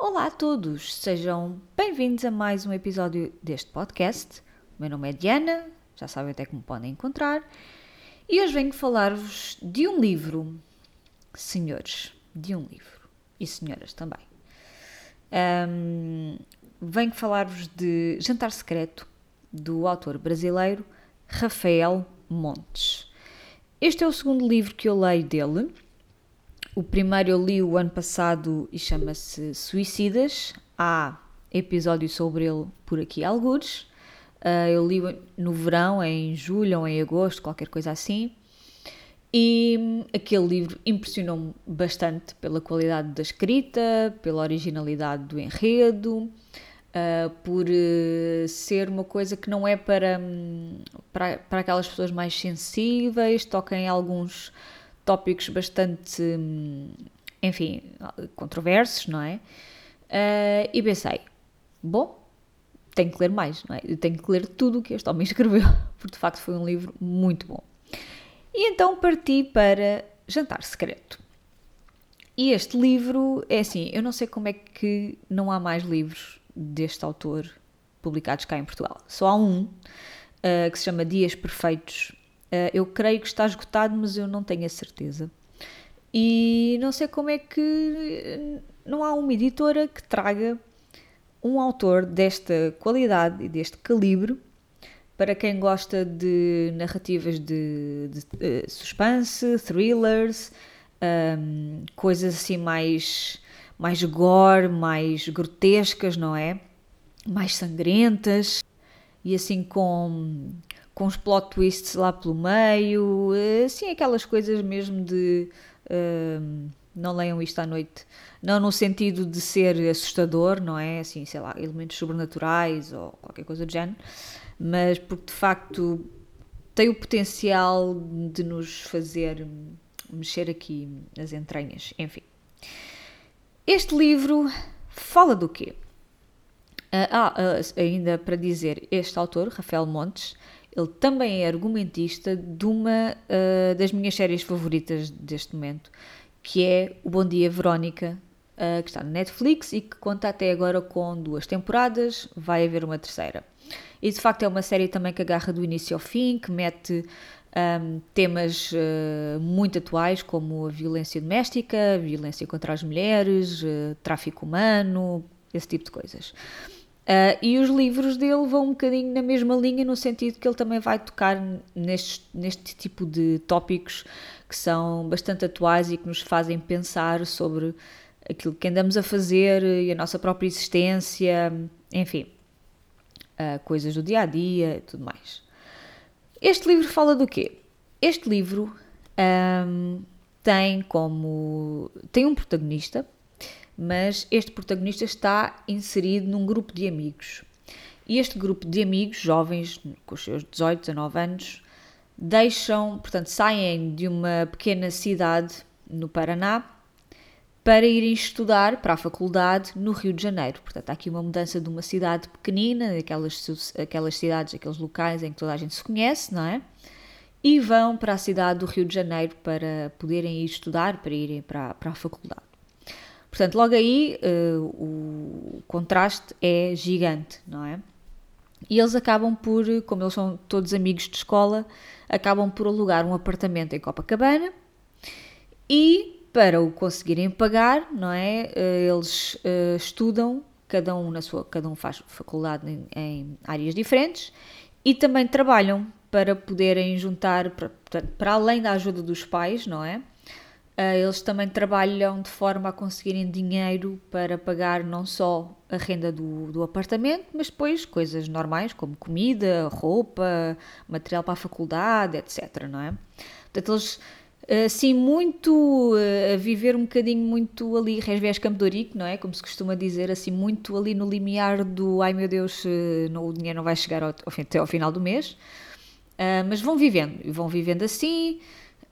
Olá a todos, sejam bem-vindos a mais um episódio deste podcast. O meu nome é Diana, já sabem até como podem encontrar, e hoje venho falar-vos de um livro, senhores, de um livro, e senhoras também. Um, venho falar-vos de Jantar Secreto, do autor brasileiro Rafael Montes. Este é o segundo livro que eu leio dele o primeiro eu li o ano passado e chama-se Suicidas. Há episódio sobre ele por aqui, alguns. Uh, eu li no verão, em julho ou em agosto, qualquer coisa assim. E hum, aquele livro impressionou-me bastante pela qualidade da escrita, pela originalidade do enredo, uh, por uh, ser uma coisa que não é para, um, para, para aquelas pessoas mais sensíveis, toca em alguns tópicos bastante, enfim, controversos, não é? Uh, e pensei, bom, tenho que ler mais, não é? Eu tenho que ler tudo o que este homem escreveu, porque de facto foi um livro muito bom. E então parti para Jantar Secreto. E este livro, é assim, eu não sei como é que não há mais livros deste autor publicados cá em Portugal. Só há um, uh, que se chama Dias Perfeitos eu creio que está esgotado, mas eu não tenho a certeza. E não sei como é que não há uma editora que traga um autor desta qualidade e deste calibre para quem gosta de narrativas de, de, de suspense, thrillers, um, coisas assim mais, mais gore, mais grotescas, não é? Mais sangrentas e assim com com os plot twists lá pelo meio, assim, aquelas coisas mesmo de. Uh, não leiam isto à noite. Não no sentido de ser assustador, não é? Assim, sei lá, elementos sobrenaturais ou qualquer coisa do género, mas porque de facto tem o potencial de nos fazer mexer aqui nas entranhas. Enfim. Este livro fala do quê? Ah, ah, ainda para dizer, este autor, Rafael Montes, ele também é argumentista de uma uh, das minhas séries favoritas deste momento, que é O Bom Dia Verónica, uh, que está na Netflix e que conta até agora com duas temporadas, vai haver uma terceira. E de facto é uma série também que agarra do início ao fim, que mete um, temas uh, muito atuais como a violência doméstica, a violência contra as mulheres, uh, tráfico humano, esse tipo de coisas. Uh, e os livros dele vão um bocadinho na mesma linha, no sentido que ele também vai tocar neste, neste tipo de tópicos que são bastante atuais e que nos fazem pensar sobre aquilo que andamos a fazer e a nossa própria existência, enfim, uh, coisas do dia a dia e tudo mais. Este livro fala do quê? Este livro um, tem como. tem um protagonista mas este protagonista está inserido num grupo de amigos. E este grupo de amigos, jovens, com os seus 18, 19 anos, deixam, portanto, saem de uma pequena cidade no Paraná para irem estudar para a faculdade no Rio de Janeiro. Portanto, há aqui uma mudança de uma cidade pequenina, aquelas, aquelas cidades, aqueles locais em que toda a gente se conhece, não é? E vão para a cidade do Rio de Janeiro para poderem ir estudar, para irem para, para a faculdade. Portanto, logo aí uh, o contraste é gigante, não é? E eles acabam por, como eles são todos amigos de escola, acabam por alugar um apartamento em Copacabana e para o conseguirem pagar, não é? Uh, eles uh, estudam, cada um na sua, cada um faz faculdade em, em áreas diferentes e também trabalham para poderem juntar, para, para além da ajuda dos pais, não é? Uh, eles também trabalham de forma a conseguirem dinheiro para pagar não só a renda do, do apartamento, mas depois coisas normais como comida, roupa, material para a faculdade, etc. Não é? Portanto, eles assim muito a viver um bocadinho muito ali resvés Campo não é? Como se costuma dizer, assim muito ali no limiar do ai meu Deus, não, o dinheiro não vai chegar ao, até ao final do mês. Uh, mas vão vivendo, vão vivendo assim,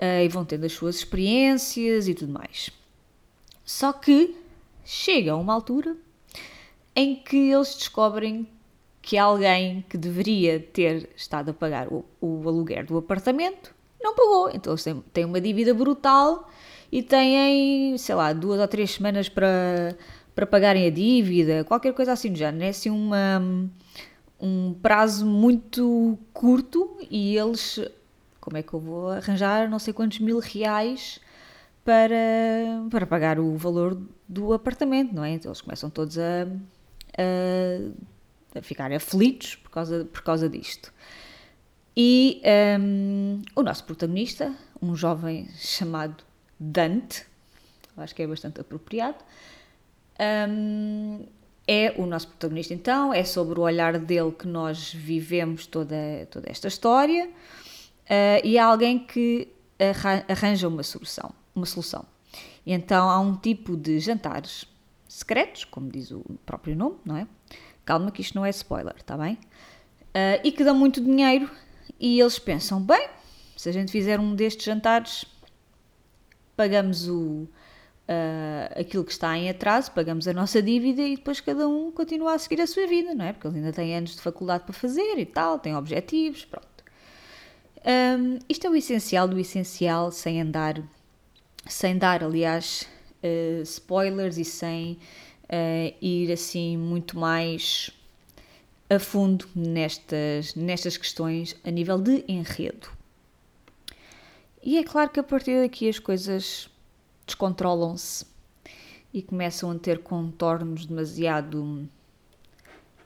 uh, e vão tendo as suas experiências e tudo mais. Só que chega a uma altura em que eles descobrem que alguém que deveria ter estado a pagar o, o aluguer do apartamento não pagou. Então eles têm, têm uma dívida brutal e têm, sei lá, duas ou três semanas para, para pagarem a dívida, qualquer coisa assim do género. É assim uma, um prazo muito curto e eles, como é que eu vou arranjar não sei quantos mil reais para, para pagar o valor do apartamento, não é? Então eles começam todos a, a, a ficar aflitos por causa, por causa disto. E um, o nosso protagonista, um jovem chamado Dante, acho que é bastante apropriado, um, é o nosso protagonista então, é sobre o olhar dele que nós vivemos toda, toda esta história uh, e é alguém que arranja uma solução uma solução. E então há um tipo de jantares secretos, como diz o próprio nome, não é? Calma que isto não é spoiler, está bem? Uh, e que dão muito dinheiro e eles pensam, bem, se a gente fizer um destes jantares, pagamos o, uh, aquilo que está em atraso, pagamos a nossa dívida e depois cada um continua a seguir a sua vida, não é? Porque eles ainda têm anos de faculdade para fazer e tal, têm objetivos, pronto. Um, isto é o essencial do essencial, sem andar sem dar, aliás, uh, spoilers e sem uh, ir assim muito mais a fundo nestas, nestas questões a nível de enredo. E é claro que a partir daqui as coisas descontrolam-se e começam a ter contornos demasiado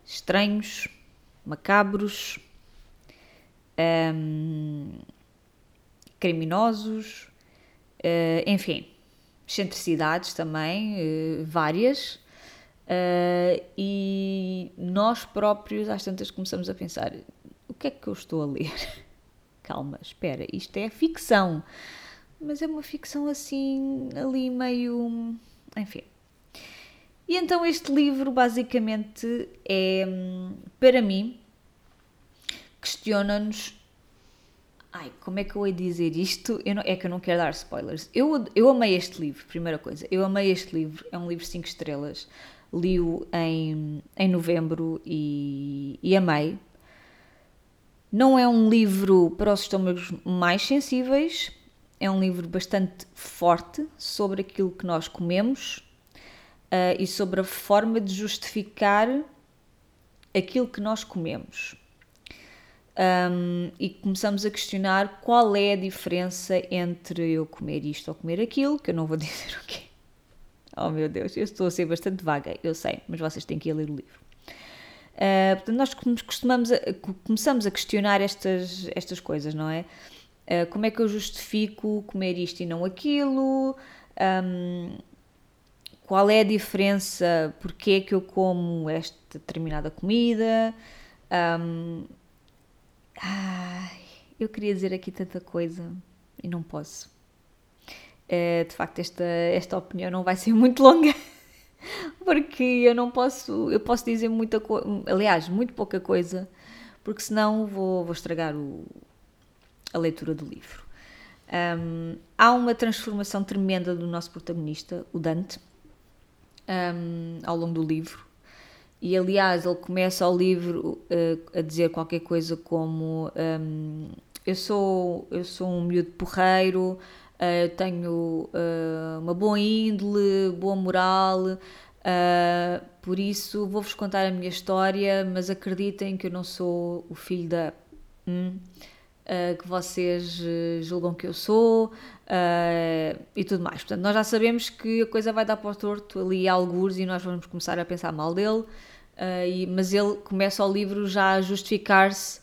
estranhos, macabros, um, criminosos, Uh, enfim, excentricidades também, uh, várias. Uh, e nós próprios, às tantas, começamos a pensar: o que é que eu estou a ler? Calma, espera, isto é ficção. Mas é uma ficção assim, ali meio. Enfim. E então este livro basicamente é, para mim, questiona-nos Ai, como é que eu ia dizer isto? Não, é que eu não quero dar spoilers. Eu, eu amei este livro, primeira coisa. Eu amei este livro, é um livro 5 estrelas. Li-o em, em novembro e, e amei. Não é um livro para os estômagos mais sensíveis, é um livro bastante forte sobre aquilo que nós comemos uh, e sobre a forma de justificar aquilo que nós comemos um, e começamos a questionar qual é a diferença entre eu comer isto ou comer aquilo, que eu não vou dizer o quê. Oh meu Deus, eu estou a ser bastante vaga, eu sei, mas vocês têm que ir ler o livro. Uh, portanto, nós costumamos a, começamos a questionar estas, estas coisas, não é? Uh, como é que eu justifico comer isto e não aquilo? Um, qual é a diferença? Porquê é que eu como esta determinada comida? Um, eu queria dizer aqui tanta coisa e não posso. É, de facto, esta, esta opinião não vai ser muito longa, porque eu não posso, eu posso dizer muita coisa, aliás, muito pouca coisa, porque senão vou, vou estragar o, a leitura do livro. Um, há uma transformação tremenda do nosso protagonista, o Dante, um, ao longo do livro. E aliás, ele começa o livro uh, a dizer qualquer coisa como: um, eu, sou, eu sou um miúdo porreiro, uh, tenho uh, uma boa índole, boa moral, por isso vou-vos contar a minha história, mas acreditem que eu não sou o filho da. Hum, que vocês julgam que eu sou e tudo mais. Portanto, nós já sabemos que a coisa vai dar para o torto ali a algures e nós vamos começar a pensar mal dele. Uh, e, mas ele começa o livro já a justificar-se,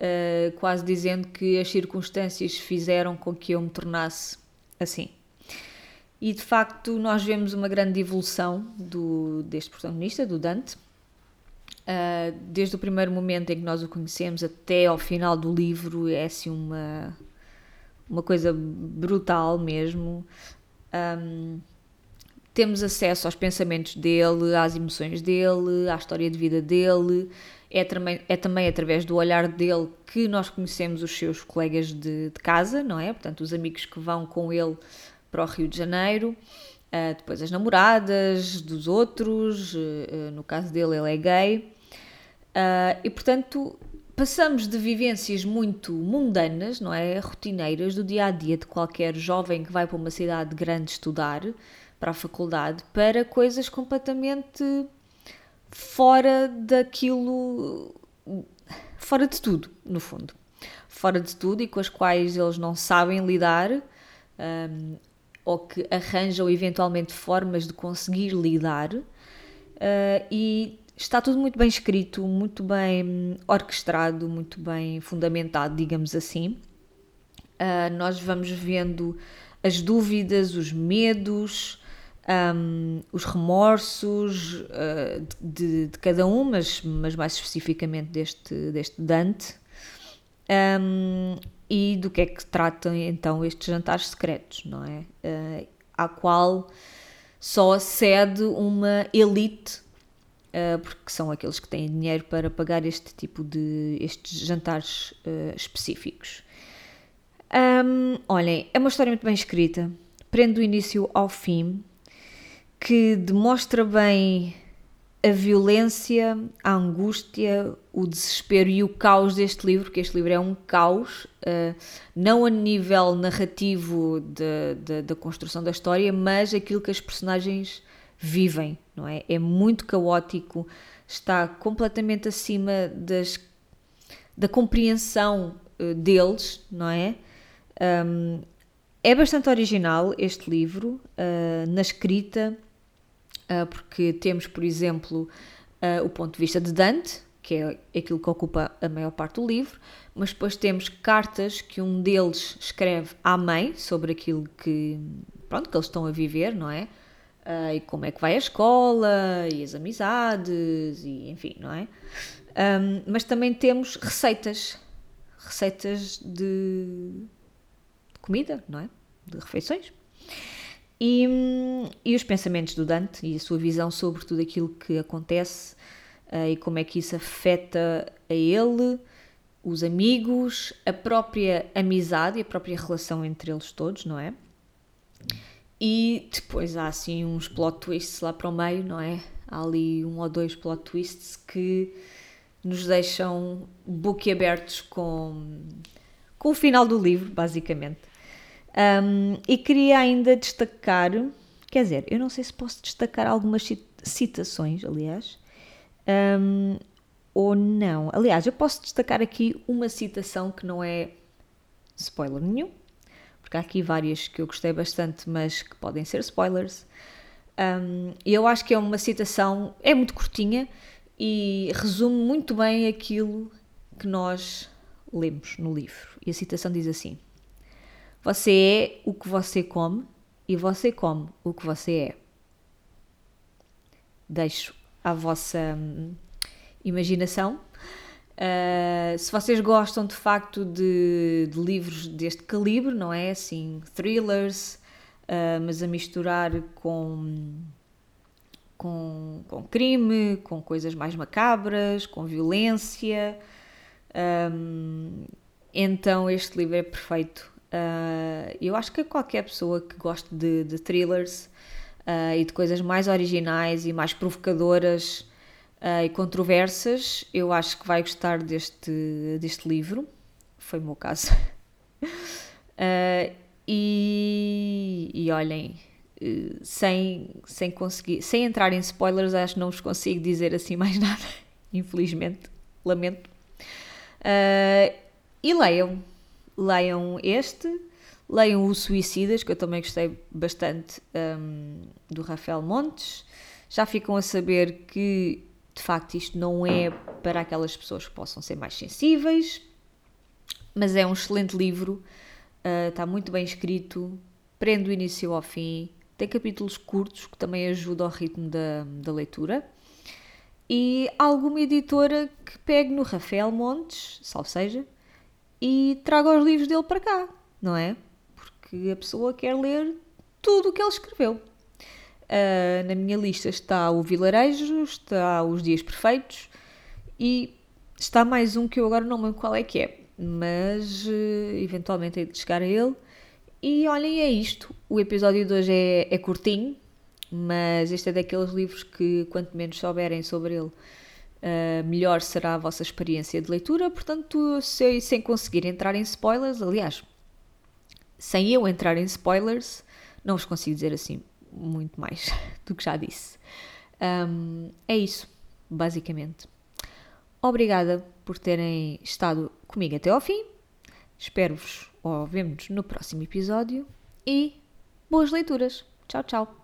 uh, quase dizendo que as circunstâncias fizeram com que eu me tornasse assim. E de facto, nós vemos uma grande evolução do, deste protagonista, do Dante, uh, desde o primeiro momento em que nós o conhecemos até ao final do livro, é assim uma, uma coisa brutal mesmo. Um, temos acesso aos pensamentos dele, às emoções dele, à história de vida dele. É também, é também através do olhar dele que nós conhecemos os seus colegas de, de casa, não é? Portanto, os amigos que vão com ele para o Rio de Janeiro. Uh, depois as namoradas dos outros, uh, no caso dele ele é gay. E portanto passamos de vivências muito mundanas, não é? Rotineiras do dia a dia de qualquer jovem que vai para uma cidade grande estudar, para a faculdade para coisas completamente fora daquilo, fora de tudo, no fundo. Fora de tudo e com as quais eles não sabem lidar um, ou que arranjam eventualmente formas de conseguir lidar. Uh, e está tudo muito bem escrito, muito bem orquestrado, muito bem fundamentado, digamos assim. Uh, nós vamos vendo as dúvidas, os medos, um, os remorsos uh, de, de, cada um, mas, mas mais especificamente deste, deste Dante, um, e do que é que tratam então estes jantares secretos, não é? Uh, à qual só acede uma elite, uh, porque são aqueles que têm dinheiro para pagar este tipo de estes jantares específicos. Um, olhem, é uma história muito bem escrita, prende do início ao fim, que demonstra bem a violência, a angústia, o desespero e o caos deste livro, que este livro é um caos, uh, não a nível narrativo da construção da história, mas aquilo que as personagens vivem, não é? É muito caótico, está completamente acima das, da compreensão uh, deles, não é? Um, é bastante original este livro, uh, na escrita, porque temos, por exemplo, uh, o ponto de vista de Dante, que é aquilo que ocupa a maior parte do livro, mas depois temos cartas que um deles escreve à mãe sobre aquilo que, pronto, que eles estão a viver, não é? Uh, e como é que vai a escola, e as amizades, e enfim, não é? Mas também temos receitas, receitas de comida, não é? De refeições. E, e os pensamentos do Dante e a sua visão sobre tudo aquilo que acontece uh, e como é que isso afeta a ele, os amigos, a própria amizade e a própria relação entre eles todos, não é? E depois há assim uns plot twists lá para o meio, não é? Há ali um ou dois plot twists que nos deixam boquiabertos com, com o final do livro, basicamente. Um, e queria ainda destacar, quer dizer, eu não sei se posso destacar algumas citações, aliás, um, ou não. Aliás, eu posso destacar aqui uma citação que não é spoiler nenhum, porque há aqui várias que eu gostei bastante, mas que podem ser spoilers. Um, eu acho que é uma citação, é muito curtinha e resume muito bem aquilo que nós lemos no livro. E a citação diz assim: você é o que você come e você come o que você é. Deixo à vossa hum, imaginação. Uh, se vocês gostam de facto de, de, livros deste calibre, não é? Assim, thrillers, uh, mas a misturar com, com, com crime, com coisas mais macabras, com violência. Um, então este livro é perfeito Uh, eu acho que qualquer pessoa que goste de, de thrillers uh, e de coisas mais originais e mais provocadoras uh, e controversas, eu acho que vai gostar deste, deste livro. Foi o meu caso. e, e olhem, sem, sem conseguir, sem entrar em spoilers, acho que não vos consigo dizer assim mais nada, infelizmente, lamento. e leiam, leiam este, leiam o Suicidas, que eu também gostei bastante um, do Rafael Montes. Já ficam a saber que de facto isto não é para aquelas pessoas que possam ser mais sensíveis, mas é um excelente livro, uh, está muito bem escrito, prende do início ao fim, tem capítulos curtos que também ajudam ao ritmo da, da leitura. E alguma editora que pegue no Rafael Montes, salve seja, e traga os livros dele para cá, não é? Porque a pessoa quer ler tudo o que ele escreveu. Uh, na minha lista está o Vilarejo, está os Dias Perfeitos e está mais um que eu agora não lembro qual é que é, mas uh, eventualmente hei de chegar a ele. E olhem, é isto. O episódio de hoje é, é curtinho, mas este é daqueles livros que, quanto menos souberem sobre ele, uh, melhor será a vossa experiência de leitura. Portanto, se, sem conseguir entrar em spoilers, aliás, sem eu entrar em spoilers, não vos consigo dizer assim muito mais do que já disse. Um, é isso, basicamente. Obrigada por terem estado comigo até ao fim. Espero-vos ou vemos no próximo episódio e boas leituras. Tchau, tchau.